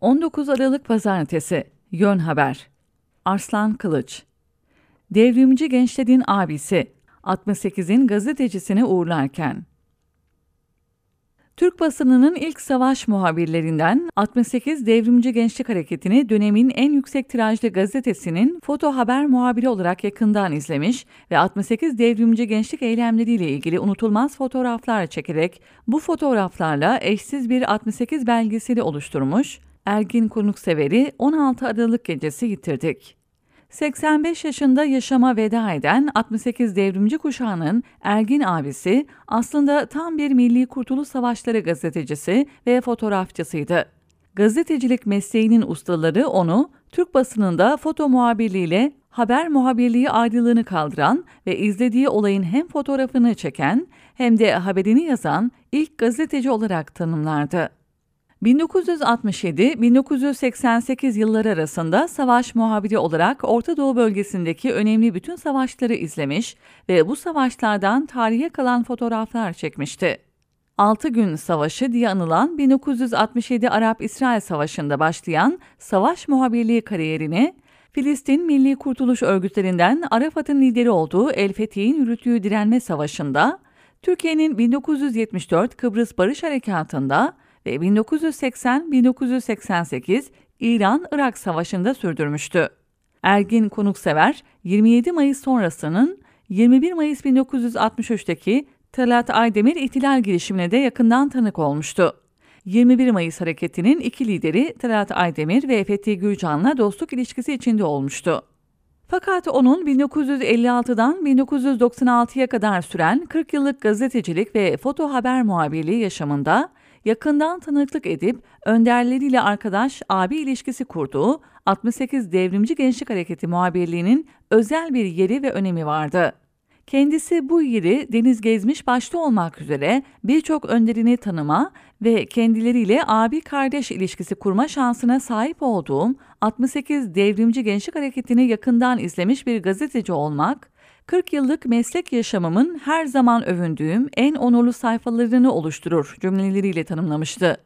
19 Aralık Pazartesi. Yön Haber. Arslan Kılıç. Devrimci gençlerin abisi 68'in gazetecisini uğurlarken. Türk basınının ilk savaş muhabirlerinden 68 Devrimci Gençlik Hareketi'ni dönemin en yüksek tirajlı gazetesinin foto haber muhabiri olarak yakından izlemiş ve 68 Devrimci Gençlik eylemleriyle ilgili unutulmaz fotoğraflar çekerek bu fotoğraflarla eşsiz bir 68 belgeseli oluşturmuş, Ergin Konuksever'i 16 Aralık gecesi yitirdik. 85 yaşında yaşama veda eden 68 devrimci kuşağının Ergin abisi aslında tam bir Milli Kurtuluş Savaşları gazetecisi ve fotoğrafçısıydı. Gazetecilik mesleğinin ustaları onu Türk basınında foto muhabirliğiyle haber muhabirliği ayrılığını kaldıran ve izlediği olayın hem fotoğrafını çeken hem de haberini yazan ilk gazeteci olarak tanımlardı. 1967-1988 yılları arasında savaş muhabiri olarak Orta Doğu bölgesindeki önemli bütün savaşları izlemiş ve bu savaşlardan tarihe kalan fotoğraflar çekmişti. 6 gün savaşı diye anılan 1967 Arap-İsrail Savaşı'nda başlayan savaş muhabirliği kariyerini Filistin Milli Kurtuluş Örgütlerinden Arafat'ın lideri olduğu El Fethi'nin yürüttüğü direnme savaşında, Türkiye'nin 1974 Kıbrıs Barış Harekatı'nda ve 1980-1988 İran-Irak Savaşı'nda sürdürmüştü. Ergin Konuksever, 27 Mayıs sonrasının 21 Mayıs 1963'teki Talat Aydemir ihtilal girişimine de yakından tanık olmuştu. 21 Mayıs hareketinin iki lideri Talat Aydemir ve Fethi Gürcan'la dostluk ilişkisi içinde olmuştu. Fakat onun 1956'dan 1996'ya kadar süren 40 yıllık gazetecilik ve foto haber muhabirliği yaşamında yakından tanıklık edip önderleriyle arkadaş abi ilişkisi kurduğu 68 Devrimci Gençlik Hareketi muhabirliğinin özel bir yeri ve önemi vardı. Kendisi bu yeri deniz gezmiş başta olmak üzere birçok önderini tanıma ve kendileriyle abi kardeş ilişkisi kurma şansına sahip olduğum 68 Devrimci Gençlik Hareketi'ni yakından izlemiş bir gazeteci olmak, 40 yıllık meslek yaşamımın her zaman övündüğüm en onurlu sayfalarını oluşturur cümleleriyle tanımlamıştı.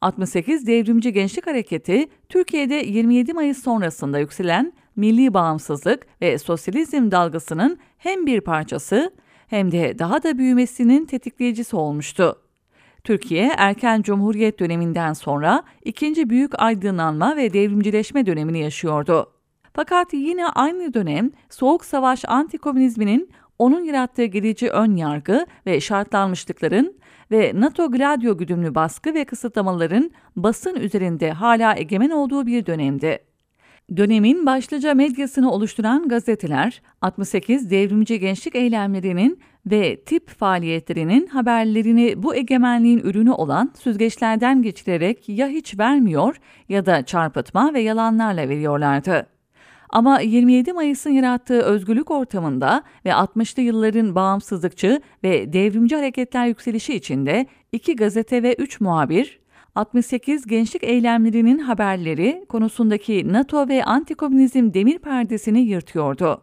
68 Devrimci Gençlik Hareketi, Türkiye'de 27 Mayıs sonrasında yükselen milli bağımsızlık ve sosyalizm dalgasının hem bir parçası hem de daha da büyümesinin tetikleyicisi olmuştu. Türkiye erken cumhuriyet döneminden sonra ikinci büyük aydınlanma ve devrimcileşme dönemini yaşıyordu. Fakat yine aynı dönem Soğuk Savaş antikomünizminin onun yarattığı gerici ön yargı ve şartlanmışlıkların ve NATO Gladio güdümlü baskı ve kısıtlamaların basın üzerinde hala egemen olduğu bir dönemdi. Dönemin başlıca medyasını oluşturan gazeteler, 68 devrimci gençlik eylemlerinin ve tip faaliyetlerinin haberlerini bu egemenliğin ürünü olan süzgeçlerden geçirerek ya hiç vermiyor ya da çarpıtma ve yalanlarla veriyorlardı. Ama 27 Mayıs'ın yarattığı özgürlük ortamında ve 60'lı yılların bağımsızlıkçı ve devrimci hareketler yükselişi içinde iki gazete ve üç muhabir, 68 gençlik eylemlerinin haberleri konusundaki NATO ve antikomünizm demir perdesini yırtıyordu.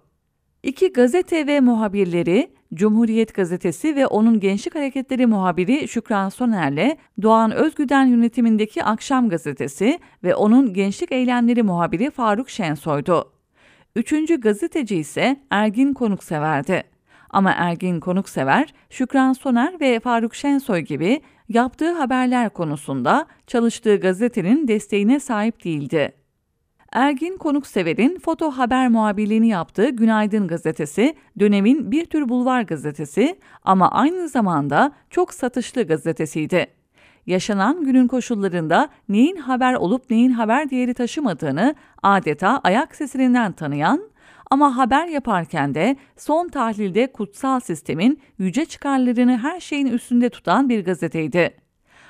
İki gazete ve muhabirleri Cumhuriyet Gazetesi ve onun Gençlik Hareketleri muhabiri Şükran Soner'le Doğan Özgüden yönetimindeki Akşam Gazetesi ve onun Gençlik Eylemleri muhabiri Faruk Şensoy'du. Üçüncü gazeteci ise Ergin Konuksever'di. Ama Ergin Konuksever, Şükran Soner ve Faruk Şensoy gibi yaptığı haberler konusunda çalıştığı gazetenin desteğine sahip değildi. Ergin Konuksever'in foto haber muhabirliğini yaptığı Günaydın gazetesi, dönemin bir tür bulvar gazetesi ama aynı zamanda çok satışlı gazetesiydi yaşanan günün koşullarında neyin haber olup neyin haber değeri taşımadığını adeta ayak sesinden tanıyan ama haber yaparken de son tahlilde kutsal sistemin yüce çıkarlarını her şeyin üstünde tutan bir gazeteydi.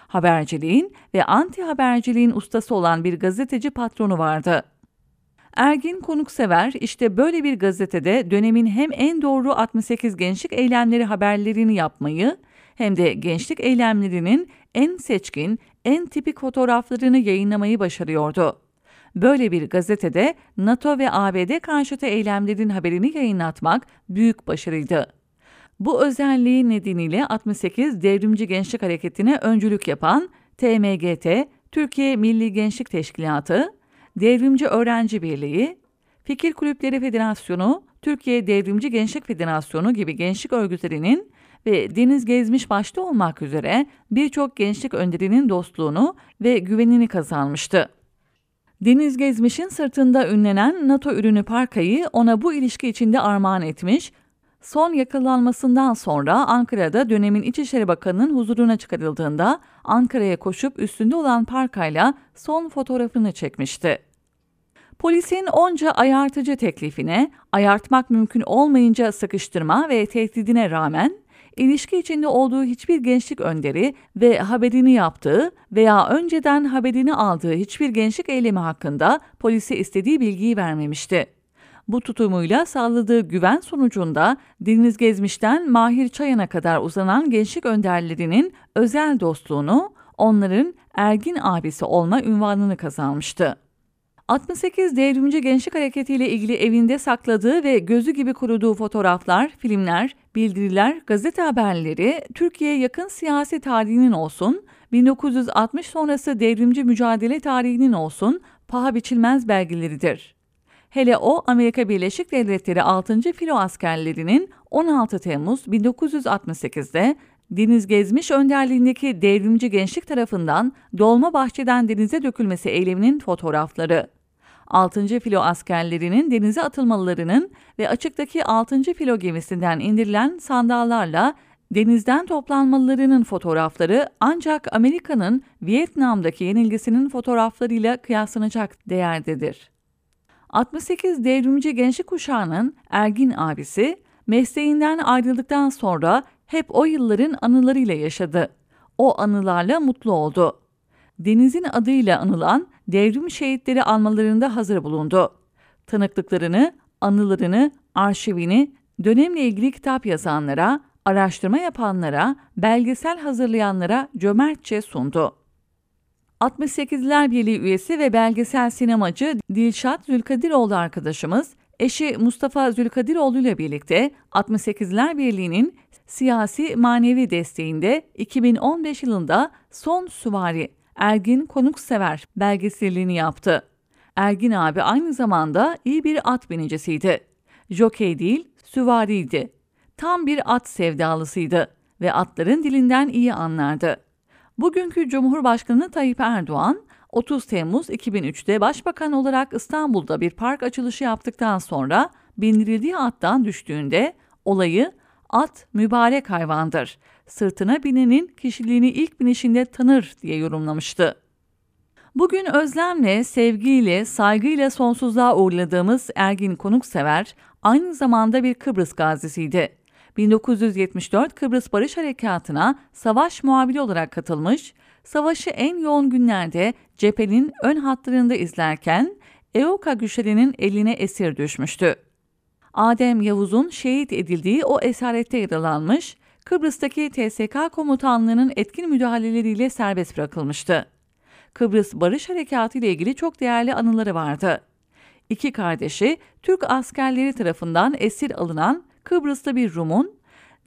Haberciliğin ve anti haberciliğin ustası olan bir gazeteci patronu vardı. Ergin Konuksever işte böyle bir gazetede dönemin hem en doğru 68 gençlik eylemleri haberlerini yapmayı hem de gençlik eylemlerinin en seçkin, en tipik fotoğraflarını yayınlamayı başarıyordu. Böyle bir gazetede NATO ve ABD karşıtı eylemlerin haberini yayınlatmak büyük başarıydı. Bu özelliği nedeniyle 68 Devrimci Gençlik Hareketi'ne öncülük yapan TMGT, Türkiye Milli Gençlik Teşkilatı, Devrimci Öğrenci Birliği, Fikir Kulüpleri Federasyonu, Türkiye Devrimci Gençlik Federasyonu gibi gençlik örgütlerinin ve Deniz Gezmiş başta olmak üzere birçok gençlik önderinin dostluğunu ve güvenini kazanmıştı. Deniz Gezmiş'in sırtında ünlenen NATO ürünü parkayı ona bu ilişki içinde armağan etmiş, son yakalanmasından sonra Ankara'da dönemin İçişleri Bakanı'nın huzuruna çıkarıldığında Ankara'ya koşup üstünde olan parkayla son fotoğrafını çekmişti. Polisin onca ayartıcı teklifine, ayartmak mümkün olmayınca sıkıştırma ve tehdidine rağmen ilişki içinde olduğu hiçbir gençlik önderi ve haberini yaptığı veya önceden haberini aldığı hiçbir gençlik eylemi hakkında polise istediği bilgiyi vermemişti. Bu tutumuyla sağladığı güven sonucunda Deniz Gezmiş'ten Mahir Çayan'a kadar uzanan gençlik önderlerinin özel dostluğunu, onların Ergin abisi olma ünvanını kazanmıştı. 68 Devrimci Gençlik Hareketi ile ilgili evinde sakladığı ve gözü gibi kuruduğu fotoğraflar, filmler, bildiriler, gazete haberleri Türkiye yakın siyasi tarihinin olsun, 1960 sonrası devrimci mücadele tarihinin olsun paha biçilmez belgeleridir. Hele o Amerika Birleşik Devletleri 6. Filo askerlerinin 16 Temmuz 1968'de Deniz Gezmiş önderliğindeki devrimci gençlik tarafından Dolma Bahçeden denize dökülmesi eyleminin fotoğrafları. 6. filo askerlerinin denize atılmalarının ve açıktaki 6. filo gemisinden indirilen sandallarla denizden toplanmalarının fotoğrafları ancak Amerika'nın Vietnam'daki yenilgisinin fotoğraflarıyla kıyaslanacak değerdedir. 68 devrimci gençlik kuşağının Ergin abisi mesleğinden ayrıldıktan sonra hep o yılların anılarıyla yaşadı. O anılarla mutlu oldu. Deniz'in adıyla anılan devrim şehitleri almalarında hazır bulundu. Tanıklıklarını, anılarını, arşivini dönemle ilgili kitap yazanlara, araştırma yapanlara, belgesel hazırlayanlara cömertçe sundu. 68'ler Birliği üyesi ve belgesel sinemacı Dilşat Zülkadiroğlu arkadaşımız, eşi Mustafa Zülkadiroğlu ile birlikte 68'ler Birliği'nin siyasi manevi desteğinde 2015 yılında Son Süvari Ergin Konuksever belgeselini yaptı. Ergin abi aynı zamanda iyi bir at binicisiydi. Jokey değil, süvariydi. Tam bir at sevdalısıydı ve atların dilinden iyi anlardı. Bugünkü Cumhurbaşkanı Tayyip Erdoğan 30 Temmuz 2003'te başbakan olarak İstanbul'da bir park açılışı yaptıktan sonra bindirildiği attan düştüğünde olayı at mübarek hayvandır. Sırtına binenin kişiliğini ilk binişinde tanır diye yorumlamıştı. Bugün özlemle, sevgiyle, saygıyla sonsuzluğa uğurladığımız Ergin Konuksever aynı zamanda bir Kıbrıs gazisiydi. 1974 Kıbrıs Barış Harekatı'na savaş muhabiri olarak katılmış, savaşı en yoğun günlerde cephenin ön hatlarında izlerken EOKA güçlerinin eline esir düşmüştü. Adem Yavuz'un şehit edildiği o esarette yaralanmış, Kıbrıs'taki TSK komutanlığının etkin müdahaleleriyle serbest bırakılmıştı. Kıbrıs Barış Harekatı ile ilgili çok değerli anıları vardı. İki kardeşi Türk askerleri tarafından esir alınan Kıbrıs'ta bir Rum'un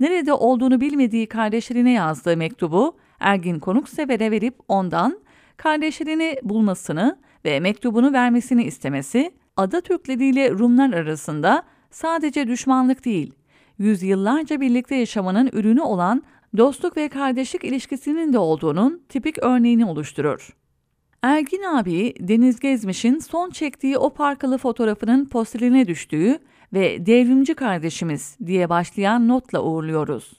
nerede olduğunu bilmediği kardeşlerine yazdığı mektubu Ergin Konuksever'e verip ondan kardeşlerini bulmasını ve mektubunu vermesini istemesi, ada Türkleriyle Rumlar arasında sadece düşmanlık değil, yüzyıllarca birlikte yaşamanın ürünü olan dostluk ve kardeşlik ilişkisinin de olduğunun tipik örneğini oluşturur. Ergin abi Deniz Gezmiş'in son çektiği o parkalı fotoğrafının posteline düştüğü ve devrimci kardeşimiz diye başlayan notla uğurluyoruz.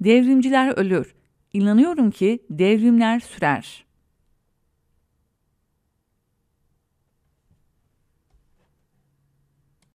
Devrimciler ölür. İnanıyorum ki devrimler sürer.''